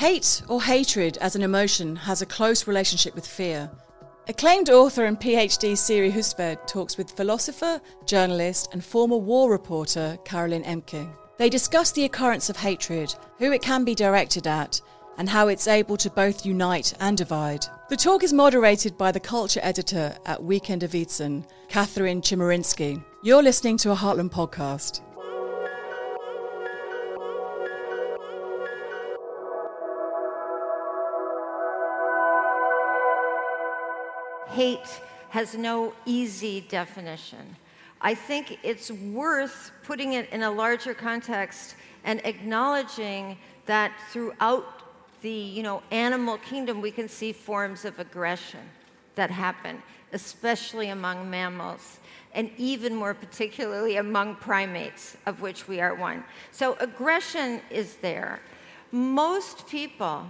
Hate or hatred as an emotion has a close relationship with fear. Acclaimed author and PhD Siri Hustvedt talks with philosopher, journalist, and former war reporter Carolin Emcke. They discuss the occurrence of hatred, who it can be directed at, and how it's able to both unite and divide. The talk is moderated by the culture editor at Weekender Weizen, Kathrine Tschermerinsky. You're listening to a Heartland podcast. Hate has no easy definition. I think it's worth putting it in a larger context and acknowledging that throughout the you know, animal kingdom, we can see forms of aggression that happen, especially among mammals, and even more particularly among primates, of which we are one. So aggression is there. Most people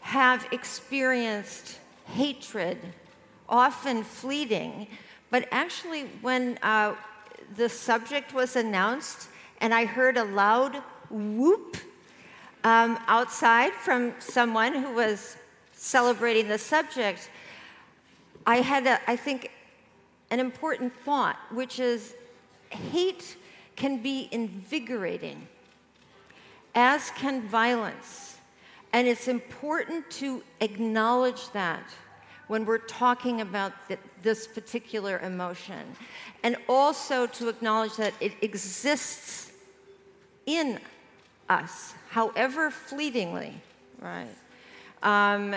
have experienced hatred often fleeting. But actually, when uh, the subject was announced and I heard a loud whoop um, outside from someone who was celebrating the subject, I had, a, I think, an important thought, which is hate can be invigorating, as can violence. And it's important to acknowledge that when we're talking about th- this particular emotion. And also to acknowledge that it exists in us, however fleetingly, right? Um,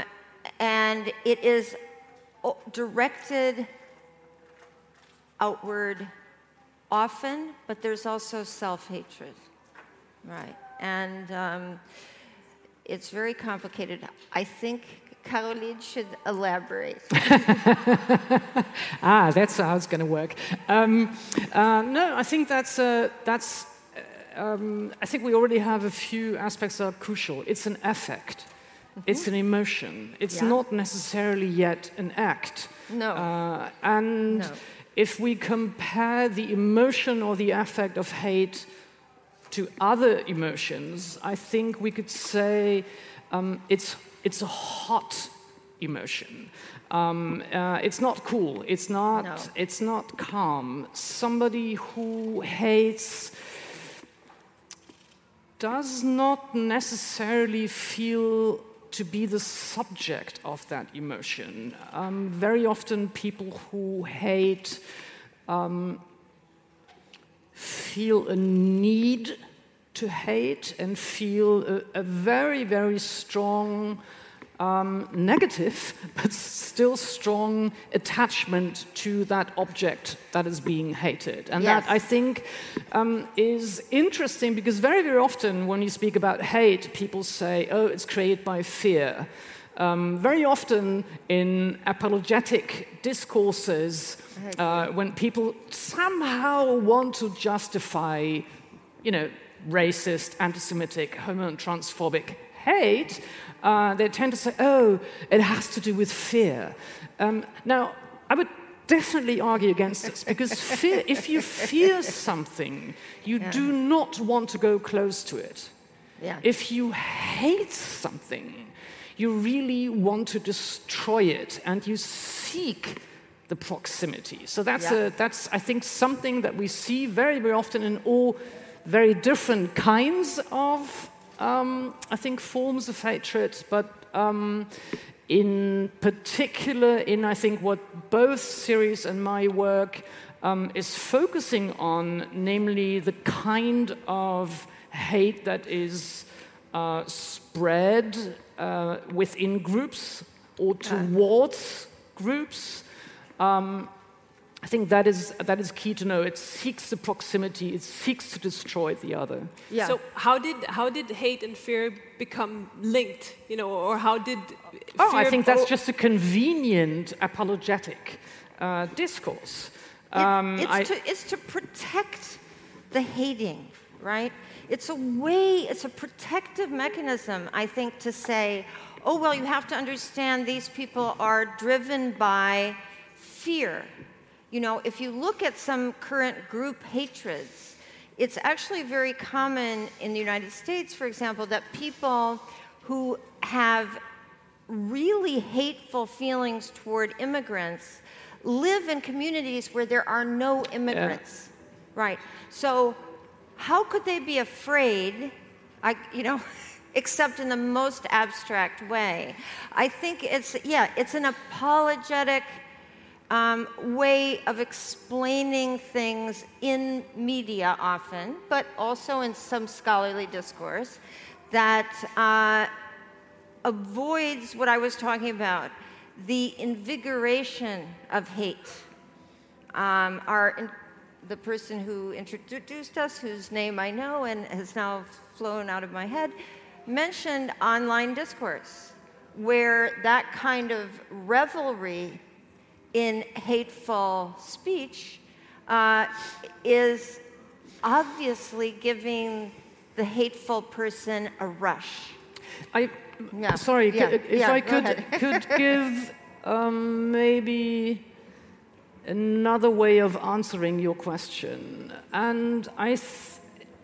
and it is directed outward often, but there's also self hatred, right? And um, it's very complicated. I think Carolin should elaborate. ah, that's how it's going to work. Um, uh, no, I think that's uh, that's. Uh, um, I think we already have a few aspects that are crucial. It's an affect. Mm-hmm. It's an emotion. It's yeah. not necessarily yet an act. No. Uh, and no. if we compare the emotion or the affect of hate to other emotions, I think we could say um, it's it's a hot emotion. Um, uh, it's not cool. It's not. No. It's not calm. Somebody who hates does not necessarily feel to be the subject of that emotion. Um, very often, people who hate um, feel a need to hate and feel a, a very, very strong um, negative, but still strong attachment to that object that is being hated. And yes. that, I think, um, is interesting because very, very often when you speak about hate, people say, oh, it's created by fear. Um, very often in apologetic discourses, uh, when people somehow want to justify, you know, racist, anti Semitic, homo and transphobic hate, uh, they tend to say, oh, it has to do with fear. Um, now, I would definitely argue against this because fear, if you fear something, you yeah. do not want to go close to it. Yeah. If you hate something, you really want to destroy it and you seek the proximity. So that's, yeah. a, that's, I think, something that we see very, very often in all very different kinds of um, I think, forms of hatred, but um, in particular, in I think what both Siri's and my work um, is focusing on, namely the kind of hate that is uh, spread uh, within groups or towards groups. Um, I think that is, that is key to know. It seeks the proximity, it seeks to destroy the other. Yeah. So, how did, how did hate and fear become linked? You know, or how did. Oh, I think that's just a convenient apologetic uh, discourse. Um, it, it's, to, it's to protect the hating, right? It's a way, it's a protective mechanism, I think, to say, oh, well, you have to understand these people are driven by fear you know, if you look at some current group hatreds, it's actually very common in the United States, for example, that people who have really hateful feelings toward immigrants live in communities where there are no immigrants. Right. So how could they be afraid? I, you know, except in the most abstract way. I think it's yeah, it's an apologetic um, way of explaining things in media often, but also in some scholarly discourse that uh, avoids what I was talking about the invigoration of hate. Um, our, the person who introduced us, whose name I know and has now flown out of my head, mentioned online discourse, where that kind of revelry in hateful speech uh, is obviously giving the hateful person a rush. I, Yeah. sorry, Yeah. c- if Yeah, I could, could give um, maybe another way of answering your question. And I,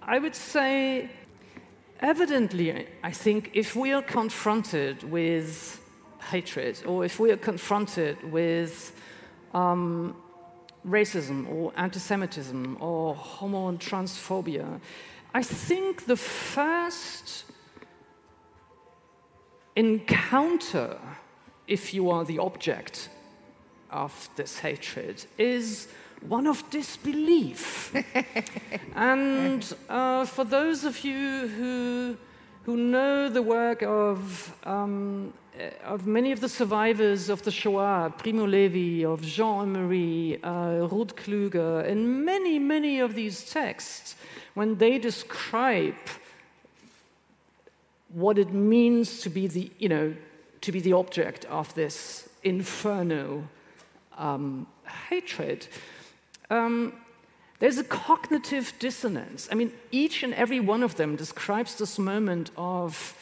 I would say, evidently, I think if we are confronted with hatred or if we are confronted with um, racism or anti Semitism or homo and transphobia, I think the first encounter, if you are the object of this hatred, is one of disbelief. and uh, for those of you who, who know the work of, um, of many of the survivors of the Shoah, Primo Levi, of Jean Améry, uh, Ruth Kluger, and many, many of these texts, when they describe what it means to be the, you know, to be the object of this inferno um, hatred, um, there's a cognitive dissonance. I mean, each and every one of them describes this moment of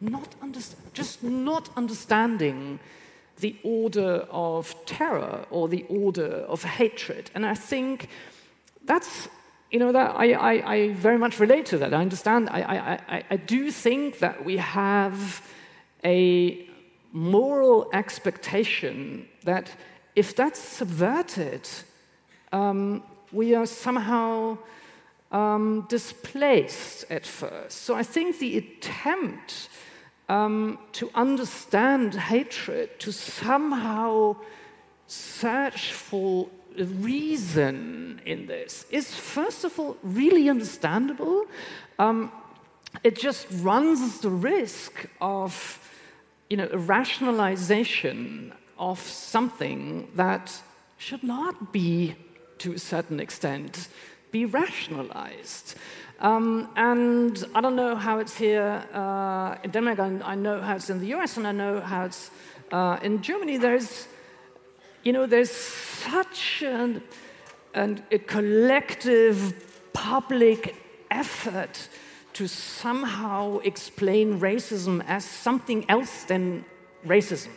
not just not understanding the order of terror or the order of hatred. And I think that's you know that I, I, I very much relate to that. I understand. I, I, I, I do think that we have a moral expectation that if that's subverted, um, we are somehow um, displaced at first. So I think the attempt um, to understand hatred, to somehow search for a reason in this, is first of all really understandable. Um, it just runs the risk of, you know, a rationalization of something that should not be, to a certain extent, be rationalized. Um, and I don't know how it's here uh, in Denmark. I, I know how it's in the US, and I know how it's uh, in Germany. There's, you know, there's such an, an, a collective public effort to somehow explain racism as something else than racism.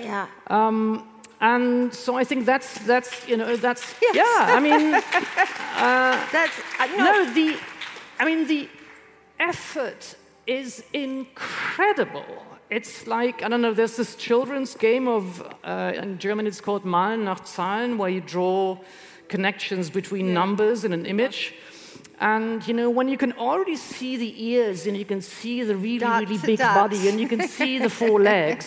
Yeah. Um, and so I think that's that's you know that's Yes. yeah. I mean, That's uh, no. no, the I mean the effort is incredible. It's like I don't know. There's this children's game of uh, in German it's called Malen nach Zahlen, where you draw connections between numbers in an image. And you know when you can already see the ears and you can see the really Dots really big dots. body and you can see the four legs,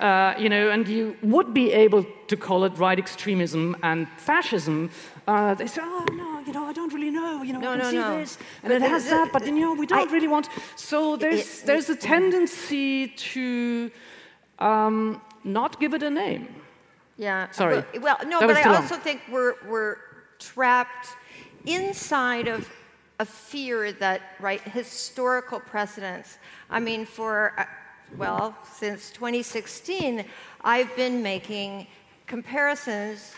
uh, you know, and you would be able to call it right extremism and fascism. Uh, they say, oh no, you know, I don't really know, you know, No, I can no, see no. this, and But it has that, but you know, we don't I- really want. So there's It- there's a tendency to um, not give it a name. Yeah. Sorry. Well, no, That but I long. also think we're we're trapped inside of a fear that right historical precedents. I mean, for uh, well, since 2016, I've been making comparisons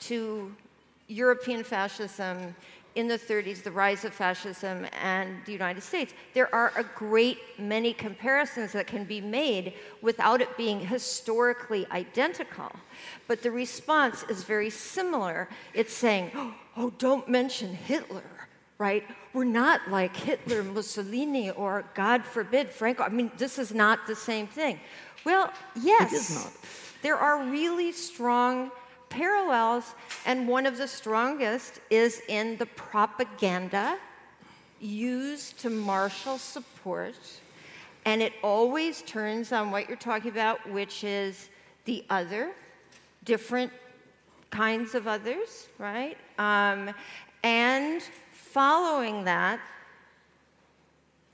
to European fascism in the 30s, the rise of fascism, and the United States. There are a great many comparisons that can be made without it being historically identical. But the response is very similar. It's saying, oh, don't mention Hitler. Right? We're not like Hitler, Mussolini, or God forbid, Franco. I mean, this is not the same thing. Well, yes. It is not. There are really strong parallels, and one of the strongest is in the propaganda used to marshal support. And it always turns on what you're talking about, which is the other, different kinds of others, right? Um, and following that,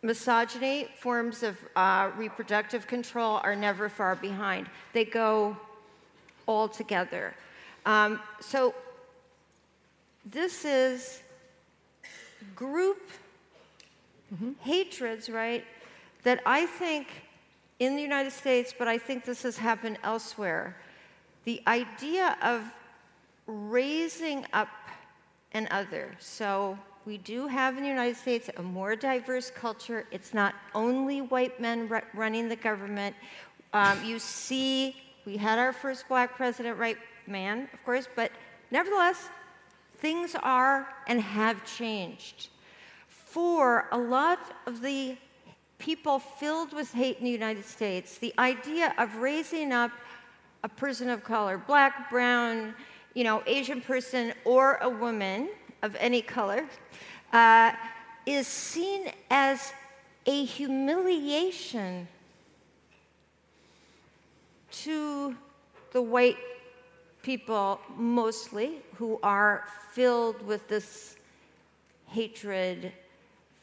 misogyny, forms of uh, reproductive control are never far behind. They go all together. Um, so this is group mm-hmm. hatreds, right? That I think in the United States, but I think this has happened elsewhere. The idea of raising up an other. So we do have in the United States a more diverse culture. It's not only white men running the government. Um, you see, we had our first black president, right man, of course, but nevertheless, things are and have changed. For a lot of the people filled with hate in the United States, the idea of raising up a person of color, black, brown, you know, Asian person, or a woman of any color, uh, is seen as a humiliation to the white people mostly who are filled with this hatred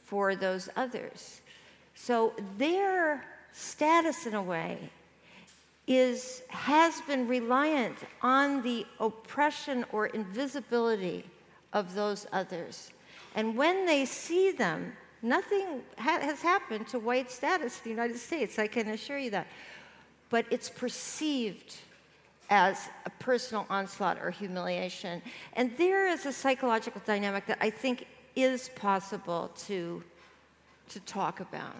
for those others. So their status, in a way, is, has been reliant on the oppression or invisibility of those others. And when they see them, nothing ha- has happened to white status in the United States, I can assure you that. But it's perceived as a personal onslaught or humiliation. And there is a psychological dynamic that I think is possible to, to talk about.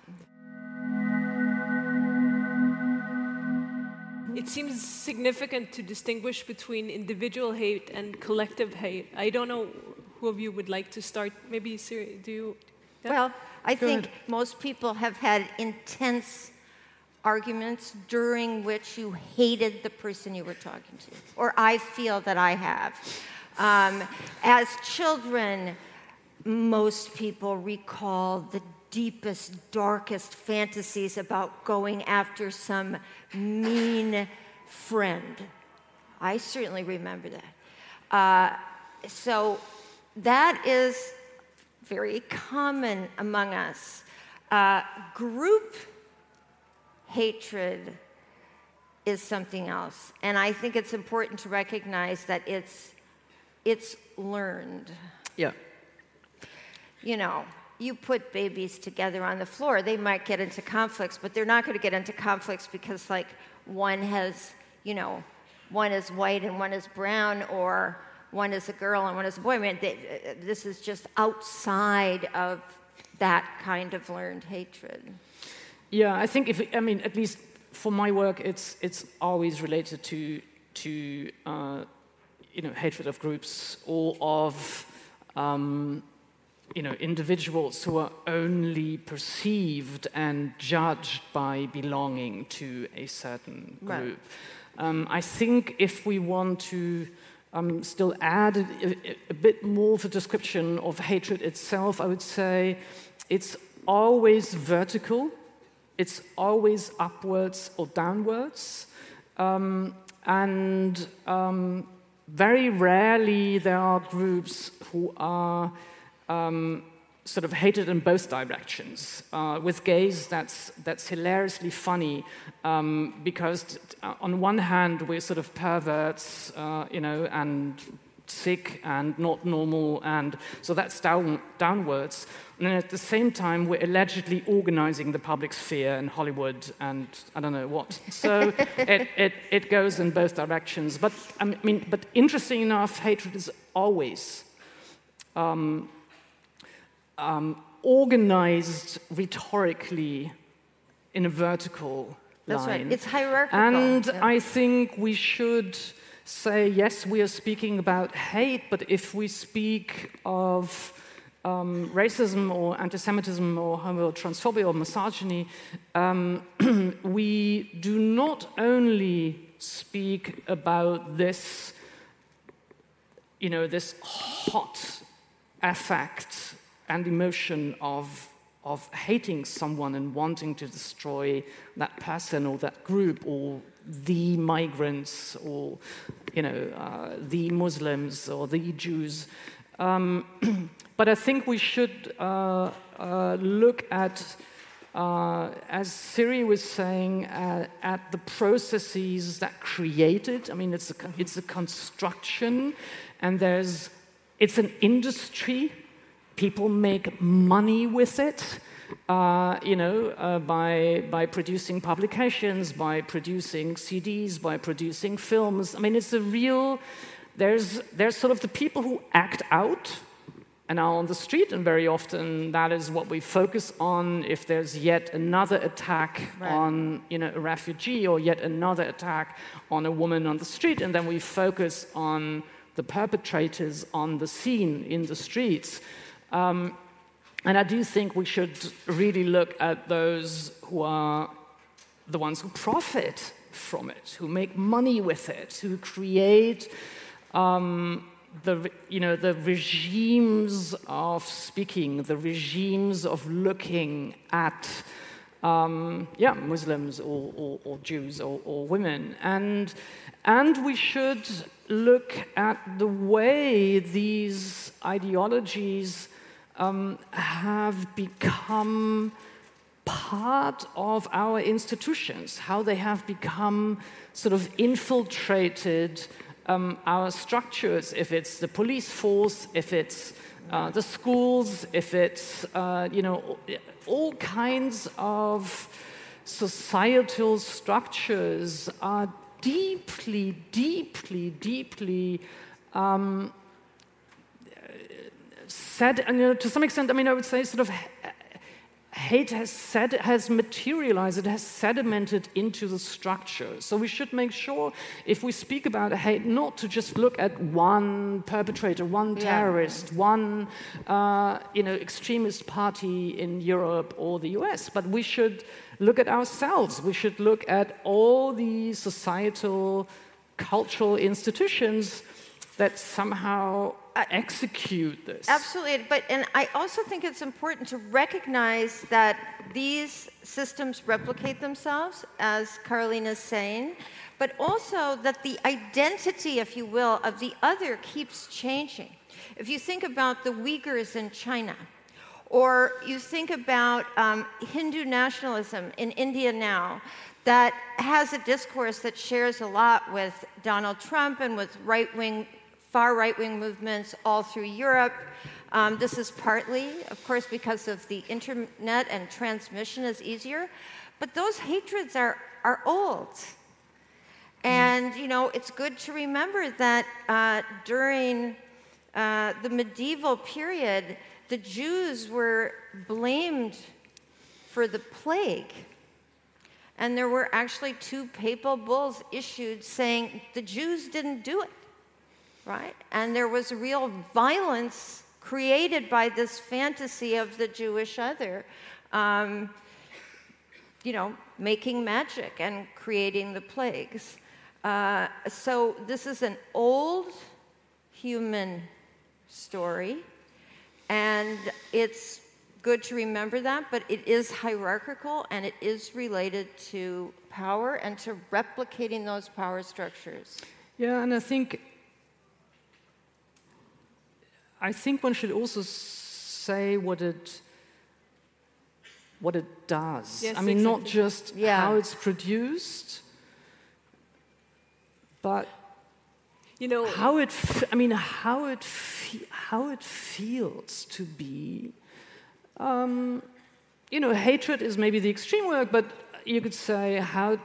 It seems significant to distinguish between individual hate and collective hate. I don't know who of you would like to start. Maybe, Siri, do you? Yeah? Well, I Go think ahead. most people have had intense arguments during which you hated the person you were talking to, or I feel that I have. Um, as children, most people recall the deepest, darkest fantasies about going after some mean friend. I certainly remember that. Uh, so that is very common among us. Uh, group hatred is something else. And I think it's important to recognize that it's, it's learned. Yeah. You know, you put babies together on the floor, they might get into conflicts, but they're not going to get into conflicts because, like, one has, you know, one is white and one is brown, or one is a girl and one is a boy. I mean, they, this is just outside of that kind of learned hatred. Yeah, I think if I mean at least for my work, it's it's always related to to uh, you know hatred of groups or of um, you know individuals who are only perceived and judged by belonging to a certain group. Right. Um, I think if we want to um, still add a, a, bit more of a description of hatred itself, I would say it's always vertical it's always upwards or downwards. Um, and um, very rarely there are groups who are um, sort of hated in both directions. Uh, with gays, that's, that's hilariously funny um, because on one hand we're sort of perverts, uh, you know, and sick and not normal, and so that's down, downwards. And at the same time, we're allegedly organizing the public sphere in Hollywood and I don't know what. So it, it, it goes in both directions. But I mean, but interesting enough, hatred is always um, um, organized rhetorically in a vertical That's line. right. It's hierarchical. And yeah. I think we should say, yes, we are speaking about hate, but if we speak of um, racism or anti-Semitism or homotransphobia or misogyny, um, we do not only speak about this, you know, this hot affect and emotion of of hating someone and wanting to destroy that person or that group or the migrants or you know uh, the Muslims or the Jews. Um, but I think we should uh, uh, look at, uh, as Siri was saying, uh, at the processes that created. I mean, it's a, it's a construction, and there's it's an industry people make money with it. Uh, you know, uh, by, by producing publications, by producing CDs, by producing films. I mean, it's a real, there's, there's sort of the people who act out and are on the street, and very often that is what we focus on if there's yet another attack right. on you know, a refugee or yet another attack on a woman on the street, and then we focus on the perpetrators on the scene in the streets. Um, and I do think we should really look at those who are the ones who profit from it, who make money with it, who create um, the, you know, the regimes of speaking, the regimes of looking at um, yeah, Muslims or, or, or Jews or, or, women. And, and we should look at the way these ideologies um, have become part of our institutions, how they have become sort of infiltrated um, our structures, if it's the police force, if it's uh, the schools, if it's, uh, you know, all kinds of societal structures are deeply, deeply, deeply um, said, and you know, to some extent, I mean, I would say sort of hate has, sed- has materialized, it has sedimented into the structure. So we should make sure, if we speak about hate, not to just look at one perpetrator, one terrorist, yeah. one uh, you know, extremist party in Europe or the US, but we should look at ourselves. We should look at all the societal, cultural institutions that somehow execute this. Absolutely, but and I also think it's important to recognize that these systems replicate themselves, as Carolin is saying, but also that the identity, if you will, of the other keeps changing. If you think about the Uyghurs in China, or you think about um, Hindu nationalism in India now, that has a discourse that shares a lot with Donald Trump and with right wing far right wing movements all through Europe. Um, this is partly, of course, because of the internet and transmission is easier, but those hatreds are, are old. And, you know, it's good to remember that uh, during uh, the medieval period, the Jews were blamed for the plague. And there were actually two papal bulls issued saying the Jews didn't do it right? And there was real violence created by this fantasy of the Jewish other, um, you know, making magic and creating the plagues. Uh, so this is an old human story, and it's good to remember that, but it is hierarchical and it is related to power and to replicating those power structures. Yeah, and I think I think one should also say what it what it does. Yes, I mean, exactly. not just yeah. how it's produced, but you know how it. I mean, how it how it feels to be. Um, you know, hatred is maybe the extreme word, but you could say how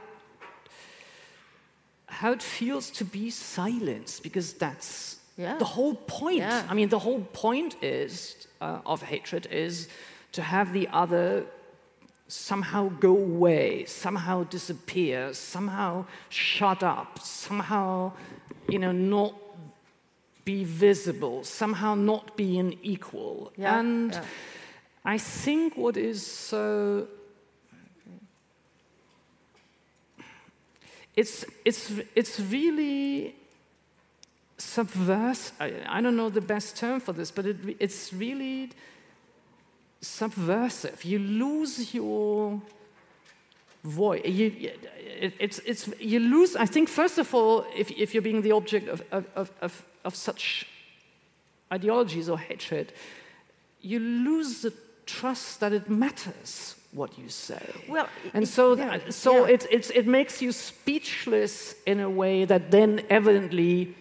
how it feels to be silenced, because that's yeah. The whole point, yeah. I mean, the whole point is uh, of hatred is to have the other somehow go away, somehow disappear, somehow shut up, somehow, you know, not be visible, somehow not be an equal. Yeah, and yeah. I think what is so it's it's it's really subversive. I, I don't know the best term for this, but it, it's really subversive. You lose your voice. You, it, it's, it's, you lose, I think, first of all, if, if you're being the object of, of, of, of such ideologies or hatred, you lose the trust that it matters what you say. Well, and it- so, yeah, so yeah. it, it's, it makes you speechless in a way that then evidently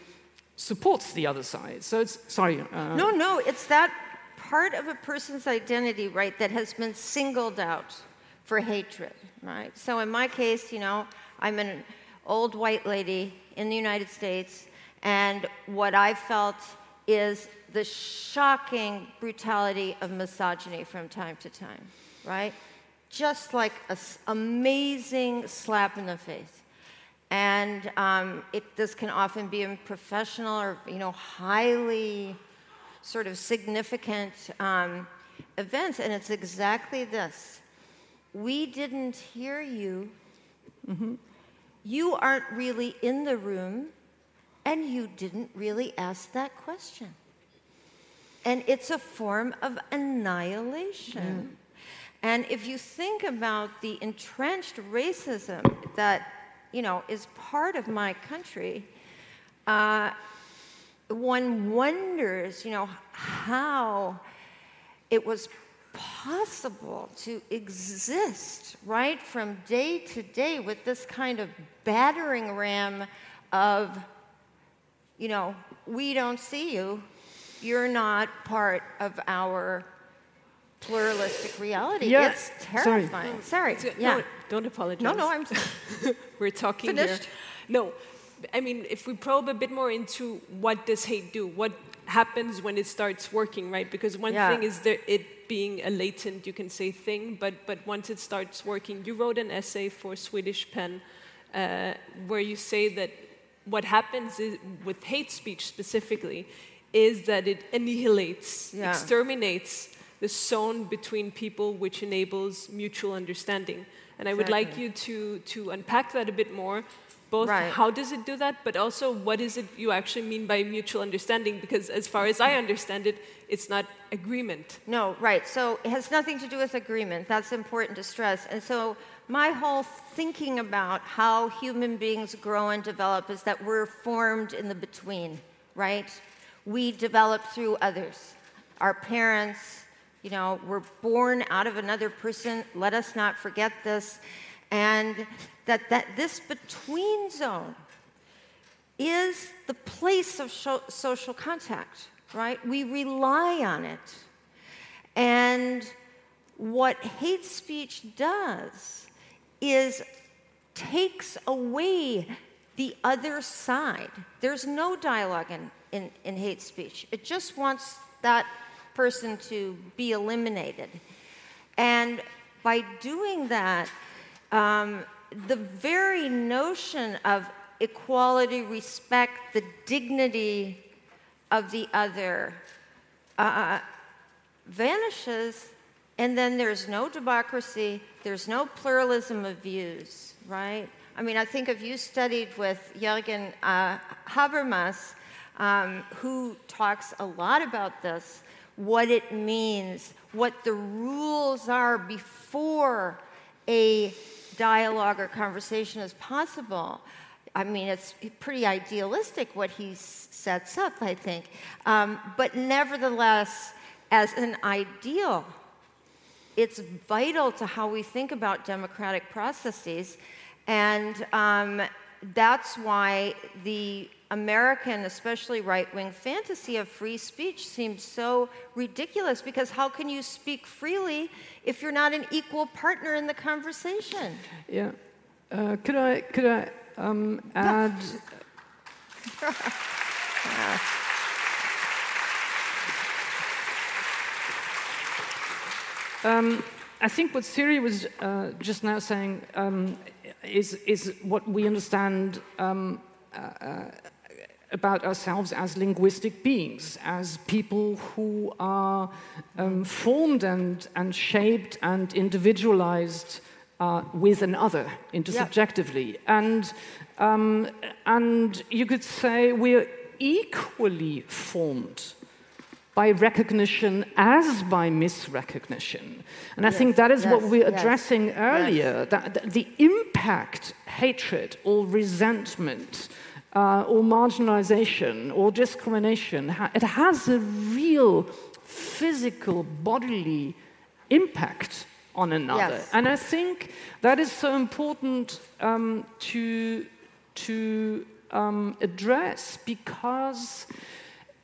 supports the other side. So it's, sorry. Uh, No, no, it's that part of a person's identity, right, that has been singled out for hatred, right? So in my case, you know, I'm an old white lady in the United States, and what I felt is the shocking brutality of misogyny from time to time, right? Just like an amazing slap in the face and um, it, this can often be in professional or you know highly sort of significant um, events. And it's exactly this. We didn't hear you. You aren't really in the room and you didn't really ask that question. And it's a form of annihilation. And if you think about the entrenched racism that, you know, is part of my country, uh, one wonders, you know, how it was possible to exist right from day to day with this kind of battering ram of you know, we don't see you. You're not part of our pluralistic reality. Yeah, It's sorry. terrifying. Sorry. So- Yeah. Don't apologize. No, no, I'm We're talking Finished? here. No, I mean, if we probe a bit more into what does hate do, what happens when it starts working, right? Because one Yeah. thing is there, it being a latent, you can say, thing, but but once it starts working, you wrote an essay for Swedish Pen uh, where you say that what happens is, with hate speech specifically is that it annihilates, Yeah. exterminates the zone between people, which enables mutual understanding. And I would like you to, to unpack that a bit more. Both Right. how does it do that, but also what is it you actually mean by mutual understanding? Because as far as I understand it, it's not agreement. No, right. So it has nothing to do with agreement. That's important to stress. And so my whole thinking about how human beings grow and develop is that we're formed in the between, right? We develop through others. Our parents, you know, we're born out of another person. Let us not forget this. And that, that this between zone is the place of social contact, right? We rely on it. And what hate speech does is takes away the other side. There's no dialogue in, in, in hate speech, it just wants that person to be eliminated. And by doing that, um, the very notion of equality, respect, the dignity of the other uh, vanishes, and then there's no democracy, there's no pluralism of views, right? I mean, I think if you studied with Jürgen uh, Habermas, um, who talks a lot about this, what it means, what the rules are before a dialogue or conversation is possible. I mean, it's pretty idealistic what he sets up, I think. Um, but nevertheless, as an ideal, it's vital to how we think about democratic processes. And um, that's why the American, especially right wing fantasy of free speech seems so ridiculous because how can you speak freely if you're not an equal partner in the conversation? Yeah. Uh, could I could I um, add? Um, I think what Siri was uh, just now saying um, is is what we understand um, uh, uh, about ourselves as linguistic beings, as people who are um, formed and, and shaped and individualized uh, with another intersubjectively. And, um, and you could say we're equally formed by recognition as by misrecognition. And I Yes, think that is what yes, we were yes, addressing earlier that, that the impact hatred or resentment uh, or marginalization or discrimination. It has a real physical bodily impact on another Yes. and i think that is so important um, to to um, address because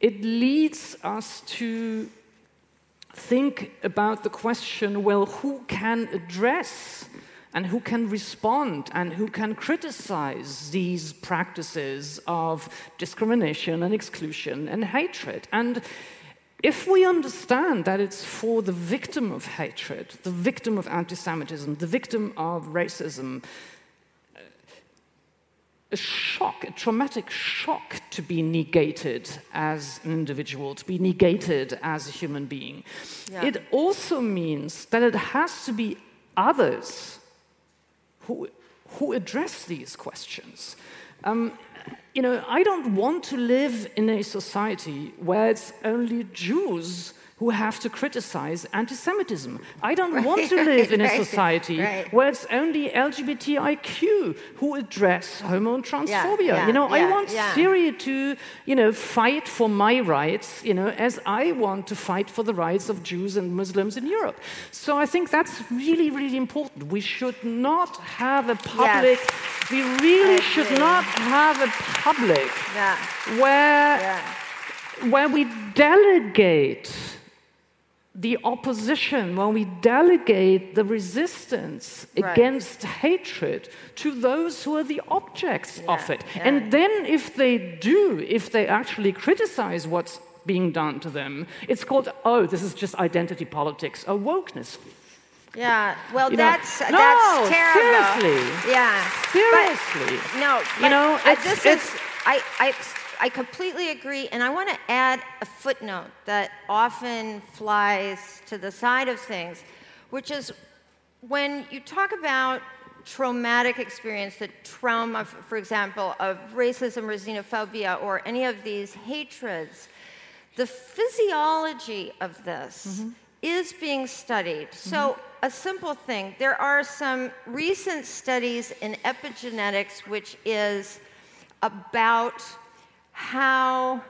it leads us to think about the question well, who can address and who can respond and who can criticize these practices of discrimination and exclusion and hatred? And if we understand that it's for the victim of hatred, the victim of anti Semitism, the victim of racism, a shock, a traumatic shock to be negated as an individual, to be negated as a human being. Yeah. It also means that it has to be others who, who address these questions. Um, you know, I don't want to live in a society where it's only Jews who have to criticize anti Semitism. I don't want to live in a society right. where it's only LGBTIQ who address homo and transphobia. yeah, you know, I want yeah. Siri to, you know, fight for my rights, you know, as I want to fight for the rights of Jews and Muslims in Europe. So I think that's really, really important. We should not have a public, we really should not have a public Yeah. where Yeah. where we delegate the opposition, when we delegate the resistance Right. against hatred to those who are the objects of it. yeah. And then, if they do, if they actually criticize what's being done to them, it's called, oh, this is just identity politics or wokeness. Yeah. Well, You know, that's no, that's terrible. seriously. Yeah. Seriously. But, no. But know, uh, it's- this it's- is. I, I I completely agree, and I want to add a footnote that often flies to the side of things, which is when you talk about traumatic experience, the trauma, for example, of racism or xenophobia or any of these hatreds, the physiology of this mm-hmm. is being studied. So, mm-hmm. a simple thing there are some recent studies in epigenetics, which is about how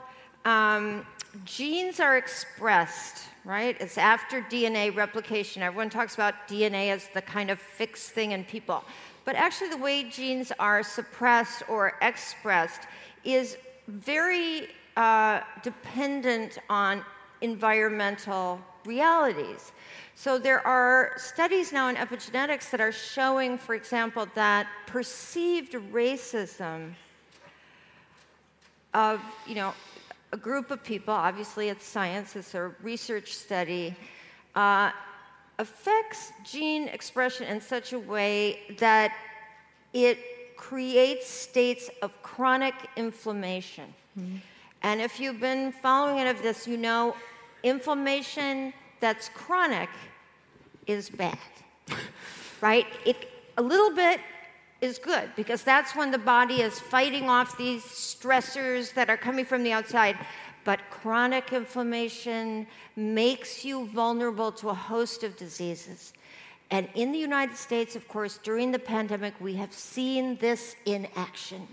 um, genes are expressed, right? It's after DNA replication. Everyone talks about DNA as the kind of fixed thing in people. But actually, the way genes are suppressed or expressed is very uh, dependent on environmental realities. So there are studies now in epigenetics that are showing, for example, that perceived racism of you know a group of people obviously it's science it's a research study uh, affects gene expression in such a way that it creates states of chronic inflammation and if you've been following any of this you know inflammation that's chronic is bad right? It, a little bit is good because that's when the body is fighting off these stressors that are coming from the outside. But chronic inflammation makes you vulnerable to a host of diseases. And in the United States, of course, during the pandemic, we have seen this in action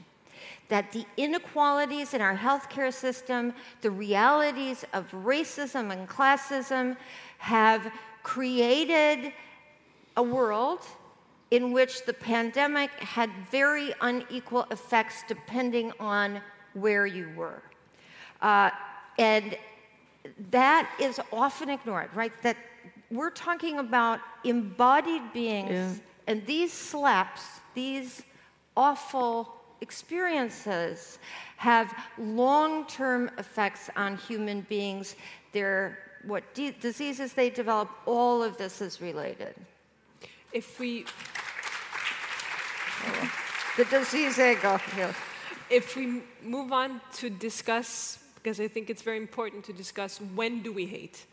that the inequalities in our healthcare system, the realities of racism and classism have created a world in which the pandemic had very unequal effects depending on where you were. Uh, and that is often ignored, right? That we're talking about embodied beings, Yeah. and these slaps, these awful experiences, have long term effects on human beings. They're what di- diseases they develop, all of this is related. If we The disease. Yeah. if we move on to discuss, because I think it's very important to discuss when do we hate.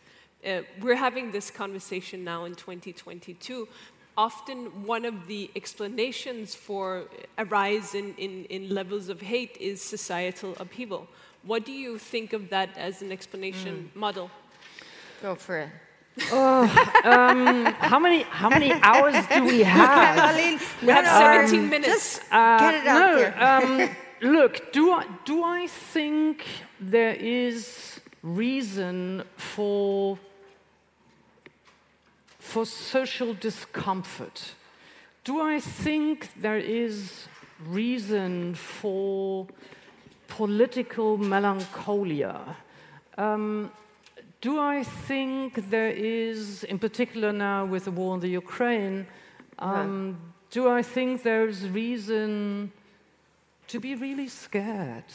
Uh, we're having this conversation now in 2022. Often, one of the explanations for a rise in, in, in levels of hate is societal upheaval. What do you think of that as an explanation mm. model? Go for it. Oh, um, how many how many hours do we have? we have 17 minutes. Uh, get it out no, there. Um, look, do I do I think there is reason for for social discomfort? Do I think there is reason for political melancholia? Um, do I think there is, in particular now with the war in the Ukraine, um, yeah. do I think there's reason to be really scared?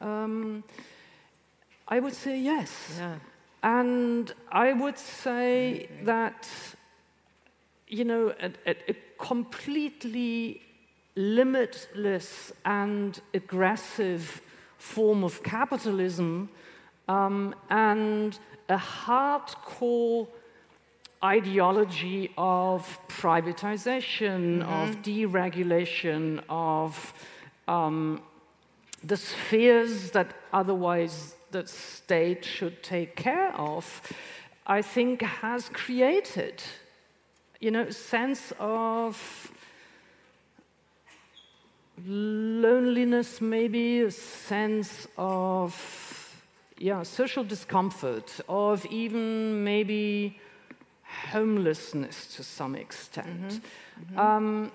Um, I would say yes. Yeah. And I would say that, you know, a, a, a completely limitless and aggressive form of capitalism um, and a hardcore ideology of privatization, mm-hmm. of deregulation, of um, the spheres that otherwise the state should take care of, I think has created, you know, a sense of loneliness, maybe a sense of yeah, social discomfort, of even maybe homelessness to some extent. Mm-hmm. Mm-hmm. Um,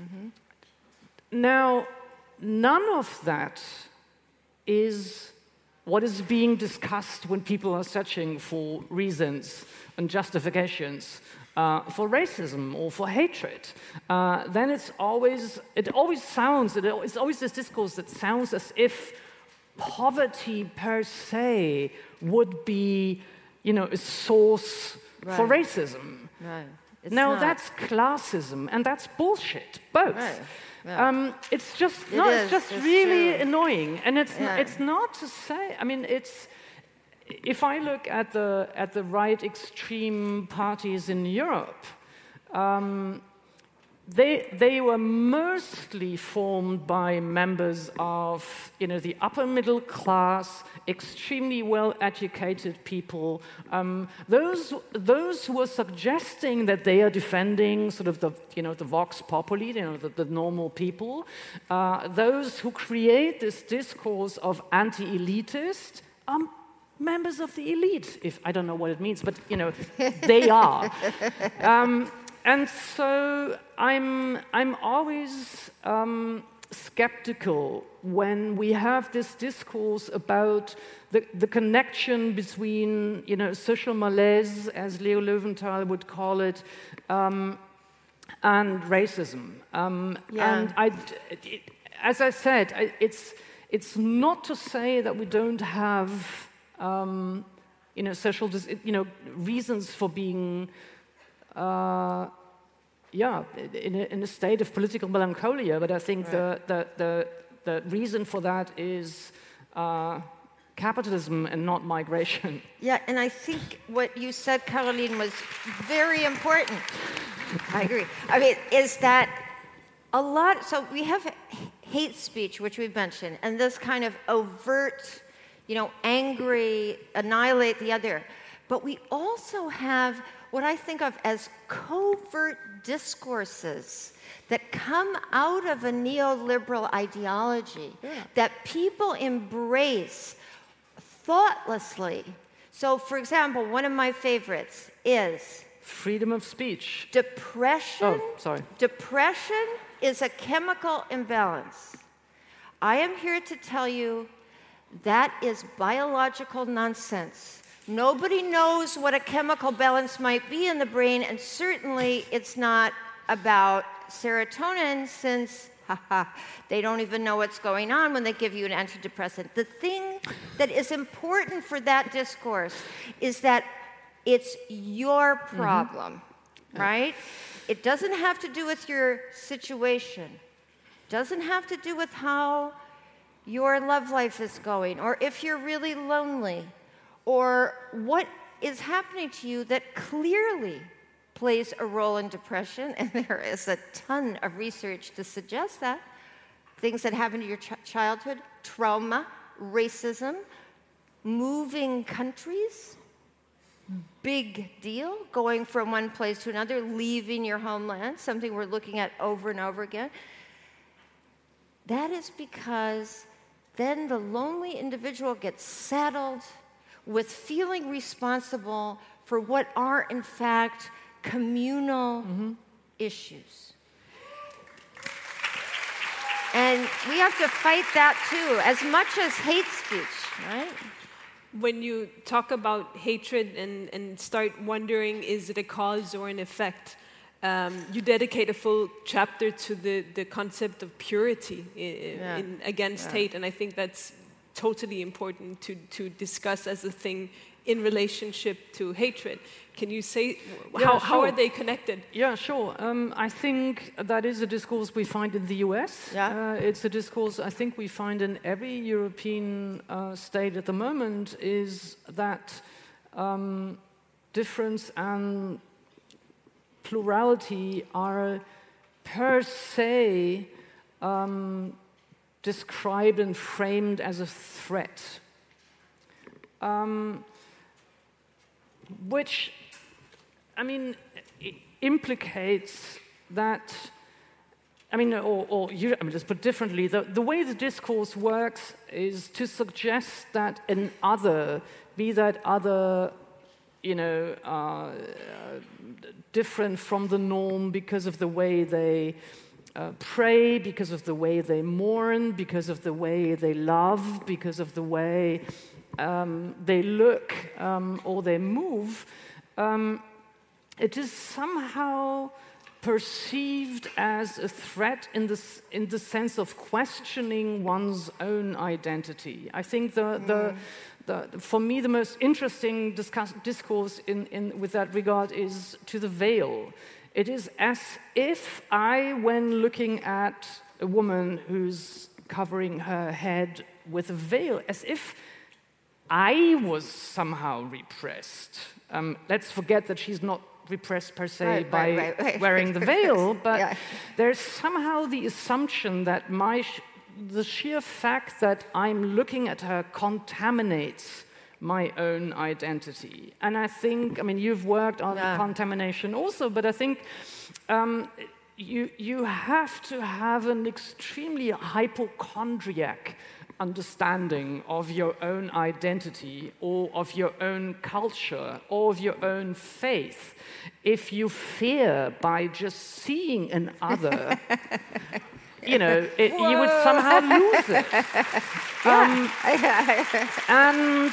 mm-hmm. Now, none of that is what is being discussed when people are searching for reasons and justifications uh, for racism or for hatred. Uh, then it's always, it always sounds, it's always this discourse that sounds as if poverty per se would be, you know, a source right. for racism. Now not. that's classism, and that's bullshit. Both. Right. Yeah. Um, it's just it no, is. it's just it's really true. annoying, and it's yeah. it's not to say. I mean, it's if I look at the at the right extreme parties in Europe. Um, they, they were mostly formed by members of you know, the upper middle class, extremely well educated people. Um, those, those who are suggesting that they are defending sort of the, you know, the vox populi, you know, the, the normal people, uh, those who create this discourse of anti elitist. Um, members of the elite, if I don't know what it means, but you know, they are. Um, and so I'm, I'm always um, skeptical when we have this discourse about the, the connection between you know, social malaise, as Leo Löwenthal would call it, um, and racism. Um, yeah. And I, it, as I said, it's, it's not to say that we don't have um, you know, social you know, reasons for being uh, yeah, in a, in a, state of political melancholia. But I think right. the, the, the, the, reason for that is uh, capitalism and not migration. Yeah, and I think what you said, Carolin, was very important. I agree. I mean, is that a lot, so we have hate speech, which we've mentioned, and this kind of overt, you know, angry, annihilate the other. But we also have what I think of as covert discourses that come out of a neoliberal ideology yeah. that people embrace thoughtlessly. So, for example, one of my favorites is freedom of speech. Depression. Oh, sorry. Depression is a chemical imbalance. I am here to tell you that is biological nonsense. Nobody knows what a chemical balance might be in the brain, and certainly it's not about serotonin since they don't even know what's going on when they give you an antidepressant. The thing that is important for that discourse is that it's your mm-hmm. problem, mm-hmm. right? It doesn't have to do with your situation. Doesn't have to do with how your love life is going, or if you're really lonely, or what is happening to you that clearly plays a role in depression, and there is a ton of research to suggest that. Things that happen to your ch- childhood, trauma, racism, moving countries, big deal, going from one place to another, leaving your homeland, something we're looking at over and over again. That is because then the lonely individual gets saddled with feeling responsible for what are, in fact, communal mm-hmm. issues. And we have to fight that too, as much as hate speech, right? When you talk about hatred and, and start wondering, is it a cause or an effect? Um, you dedicate a full chapter to the, the concept of purity in, yeah. in, against yeah. hate, and I think that's totally important to, to discuss as a thing in relationship to hatred. Can you say yeah, how, sure. how are they connected? Yeah, sure. Um, I think that is a discourse we find in the US. Yeah. Uh, it's a discourse I think we find in every European uh, state at the moment is that um, difference and plurality are per se um, described and framed as a threat, um, which, I mean, implicates that. I mean, or, or I mean, just put differently, the, the way the discourse works is to suggest that an other, be that other, you know, uh, different from the norm because of the way they uh, pray, because of the way they mourn, because of the way they love, because of the way um, they look um, or they move, um, it is somehow perceived as a threat in the, in the sense of questioning one's own identity. I think the, the, mm the, for me, the most interesting discuss, discourse in, in, with that regard is to the veil. It is as if I, when looking at a woman who's covering her head with a veil, as if I was somehow repressed. Um, let's forget that she's not repressed per se right, by right, right, wearing the veil, but yeah. there's somehow the assumption that my the sheer fact that I'm looking at her contaminates my own identity. And I think, I mean, you've worked on yeah. contamination also, but I think um, you, you have to have an extremely hypochondriac understanding of your own identity or of your own culture or of your own faith if you fear by just seeing an other you know, it, you would somehow lose it. Um, and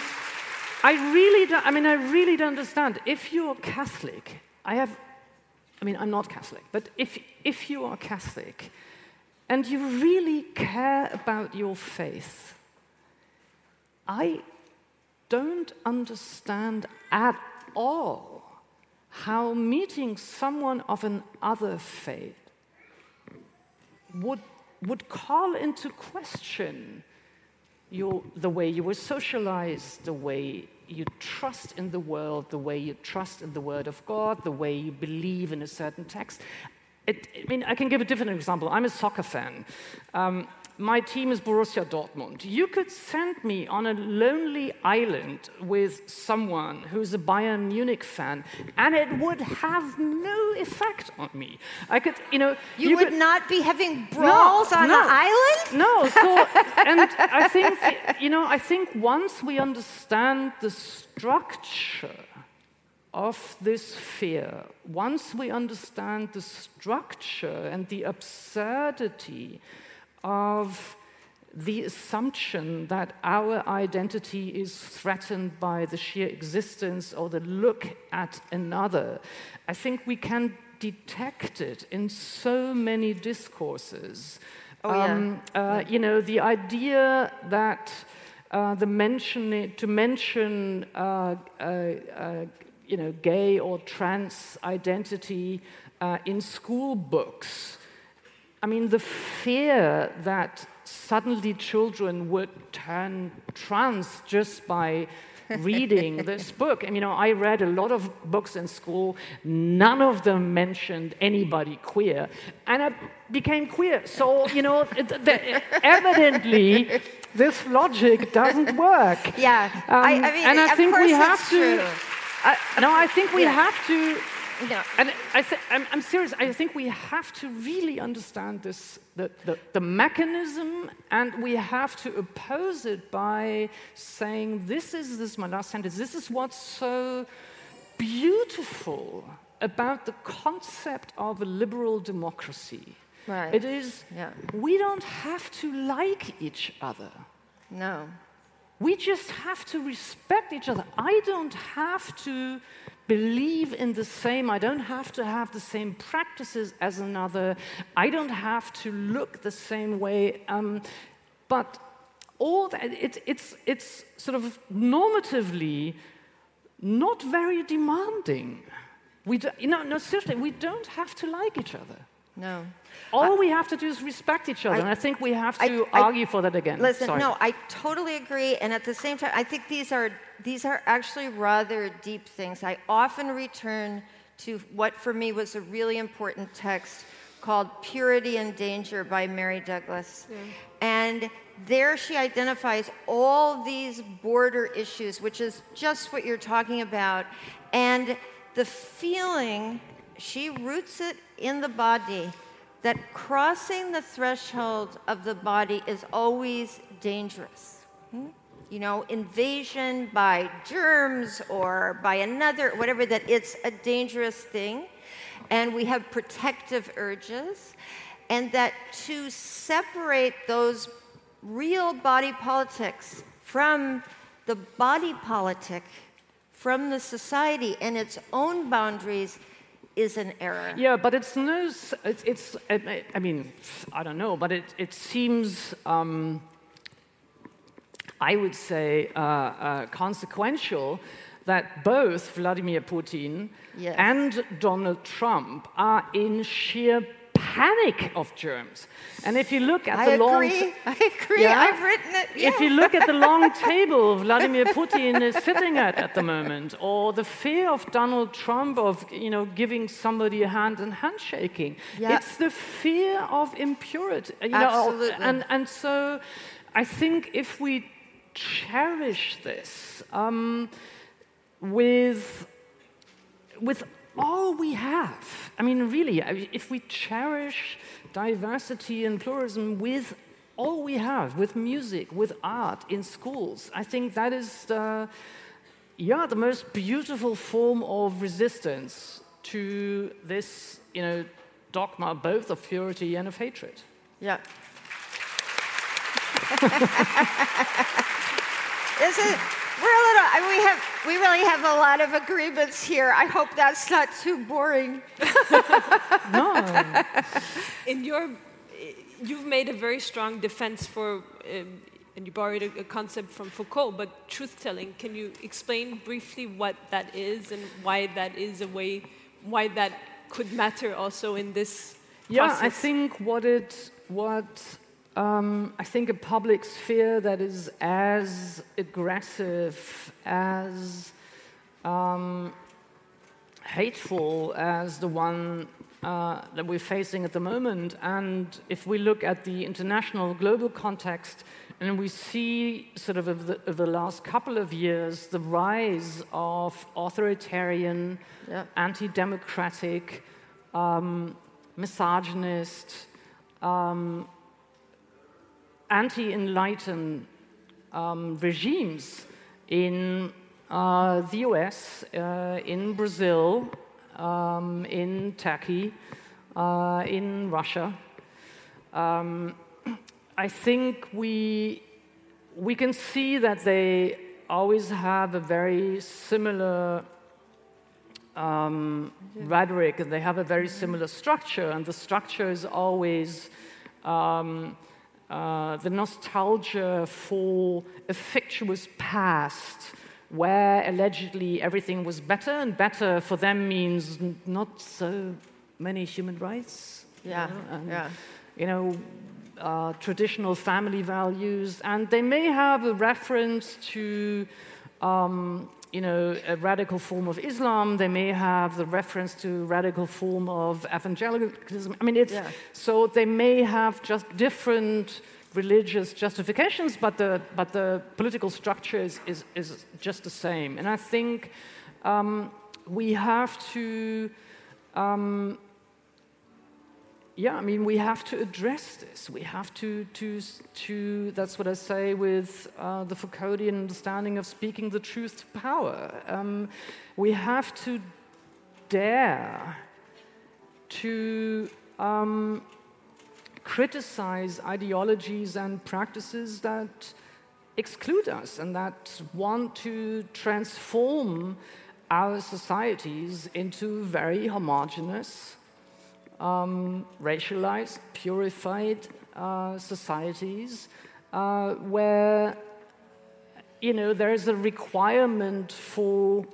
I really don't, I mean, I really don't understand. If you're Catholic, I have, I mean, I'm not Catholic, but if, if you are Catholic and you really care about your faith, I don't understand at all how meeting someone of an other faith would, would call into question your, the way you were socialized, the way you trust in the world, the way you trust in the Word of God, the way you believe in a certain text. It, I mean, I can give a different example. I'm a soccer fan. Um, my team is Borussia Dortmund. You could send me on a lonely island with someone who's a Bayern Munich fan, and it would have no effect on me. I could, you know, you, you would could, not be having brawls no, on no, an island. No. So, and I think, you know, I think once we understand the structure of this fear, once we understand the structure and the absurdity of the assumption that our identity is threatened by the sheer existence or the look at another. I think we can detect it in so many discourses. Oh, yeah. Um, uh, you know, the idea that uh, the mention, to mention uh, uh, uh, you know, gay or trans identity uh, in school books I mean, the fear that suddenly children would turn trans just by reading this book. And you know, I read a lot of books in school. None of them mentioned anybody queer, and I became queer. So you know, it, the, evidently, this logic doesn't work. Yeah, Um, I, I mean, and I of think we have to. I, no, I think we Yeah. have to. No. And I th- I'm serious. I think we have to really understand this, the, the, the mechanism, and we have to oppose it by saying, "This is this is my last sentence. This is what's so beautiful about the concept of a liberal democracy. Right. It is Yeah. we don't have to like each other." No. We just have to respect each other. I don't have to believe in the same, I don't have to have the same practices as another, I don't have to look the same way. Um, but all that, it, it's, it's sort of normatively not very demanding. We do, you know, no, seriously, we don't have to like each other. No. All we have to do is respect each other, I- and I think we have to I- argue for that again. Listen, Sorry. no, I totally agree, and at the same time, I think these are these are actually rather deep things. I often return to what for me was a really important text called "Purity and Danger" by Mary Douglas, and there she identifies all these border issues, which is just what you're talking about, and the feeling she roots it in the body that crossing the threshold of the body is always dangerous. Hmm? You know, invasion by germs or by another, whatever, that it's a dangerous thing. And we have protective urges. And that to separate those real body politics from the body politic, from the society and its own boundaries, is an error. Yeah, but it's no. It's. it's I I mean, I don't know, but it it seems. Um, I would say uh, uh, consequential that both Vladimir Putin Yes. and Donald Trump are in sheer panic of germs. And if you look at I the long agree. I agree. Yeah? I've written it. if you look at the long table Vladimir Putin is sitting at at the moment, or the fear of Donald Trump of you know giving somebody a hand and handshaking, Yeah. it's the fear of impurity. You know, Absolutely. and and so I think if we cherish this um, with with all we have. I mean, really, if we cherish diversity and pluralism with all we have, with music, with art in schools, I think that is the, yeah, the most beautiful form of resistance to this, you know, dogma, both of purity and of hatred. Yeah. Is it? We're a little. I- We have. We really have a lot of agreements here. I hope that's not too boring. No, in your you've made a very strong defense for um, and you borrowed a, a concept from Foucault but truth telling can you explain briefly what that is and why that is a way why that could matter also in this Yeah, I think what it what um, I think a public sphere that is as aggressive as um, hateful as the one uh, that we're facing at the moment. And if we look at the international global context and we see sort of of the, of the last couple of years the rise of authoritarian, Yeah. anti-democratic, um, misogynist, um, anti-enlightened um, regimes in uh, the US, uh, in Brazil, um, in Turkey, uh, in Russia. Um, I think we, we can see that they always have a very similar um, rhetoric and they have a very similar structure, and the structure is always um, uh, the nostalgia for a fictitious past where allegedly everything was better, and better for them means n- not so many human rights. you Yeah. know, and, Yeah. you know, uh, traditional family values, and they may have a reference to, um, you know, a radical form of Islam. They may have the reference to radical form of evangelicalism. I mean, it's Yeah. so they may have just different religious justifications, but the but the political structure is is, is just the same. And I think um, we have to. Um, yeah, I mean, we have to address this. We have to, to, to that's what I say with uh, the Foucauldian understanding of speaking the truth to power. Um, we have to dare to um, criticize ideologies and practices that exclude us and that want to transform our societies into very homogenous um, racialized, purified uh, societies uh, where you know there is a requirement for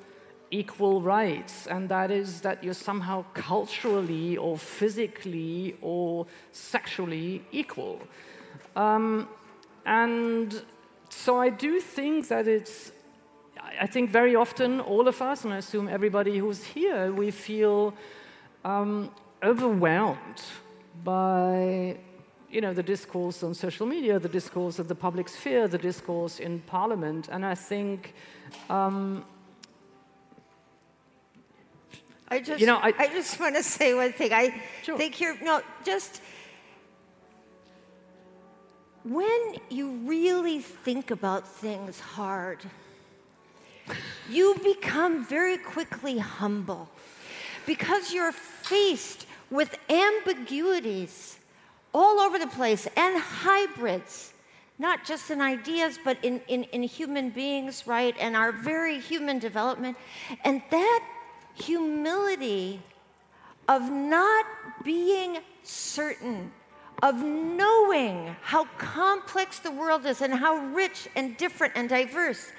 equal rights, and that is that you're somehow culturally or physically or sexually equal. Um, and so I do think that it's I- think very often all of us, and I assume everybody who's here, we feel um, overwhelmed by you know the discourse on social media, the discourse of the public sphere, the discourse in parliament, and I think um, I just, You know, I- I, just want to say one thing. I Sure. think you're no, just when you really think about things hard, you become very quickly humble because you're faced with ambiguities all over the place and hybrids, not just in ideas, but in, in, in human beings, right? And our very human development. And that humility of not being certain, of knowing how complex the world is and how rich and different and diverse,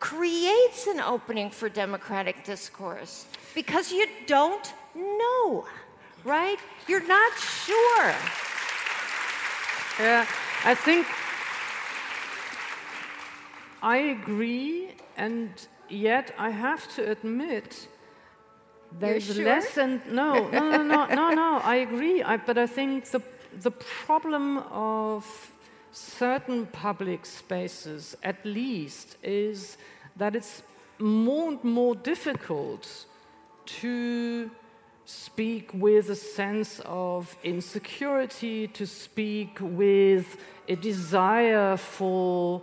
creates an opening for democratic discourse because you don't know, right? You're not sure. Yeah, I think I agree, and yet I have to admit there's sure? less and no, no, no, no, no, no. I agree, I, but I think the the problem of certain public spaces, at least, is that it's more and more difficult to speak with a sense of insecurity, to speak with a desire for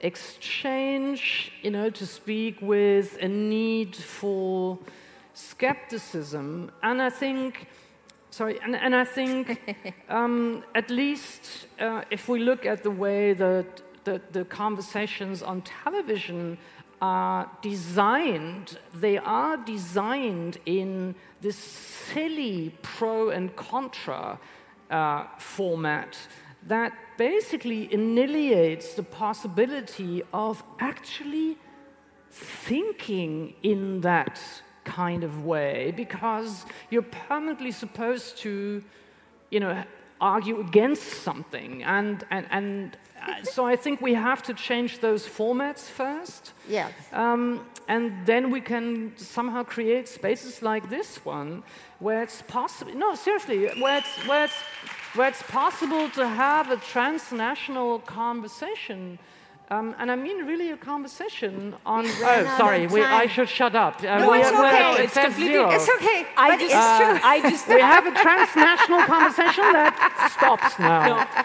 exchange, you know, to speak with a need for skepticism. And I think, sorry, and, and I think um, at least uh, if we look at the way that the, the conversations on television are designed, they are designed in this silly pro and contra uh, format that basically annihilates the possibility of actually thinking in that kind of way because you're permanently supposed to, you know, argue against something. And, and, and so I think we have to change those formats first. Yes. Um, and then we can somehow create spaces like this one where it's possible, no, seriously, where it's, where, it's, where it's possible to have a transnational conversation. Um, and I mean, really, a conversation on. Oh, sorry, we, I should shut up. Uh, No, we- it's okay. it It's completely- zero. It's okay. I but just, it's true. I just We have a transnational conversation that stops now. No.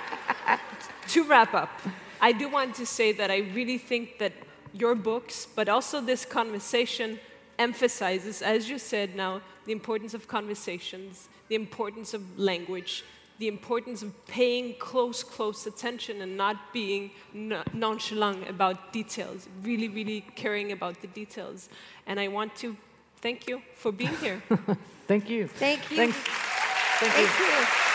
To wrap up, I do want to say that I really think that your books, but also this conversation, emphasizes, as you said now, the importance of conversations, the importance of language, the importance of paying close, close attention and not being no- nonchalant about details, really, really caring about the details. And I want to thank you for being here. Thank you. Thank you. Thanks. Thank you. Thank you.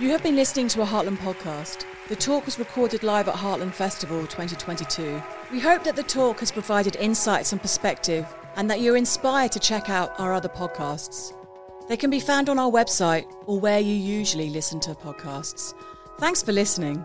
You have been listening to a Heartland podcast. The talk was recorded live at Heartland Festival 2022. We hope that the talk has provided insights and perspective and that you're inspired to check out our other podcasts. They can be found on our website or where you usually listen to podcasts. Thanks for listening.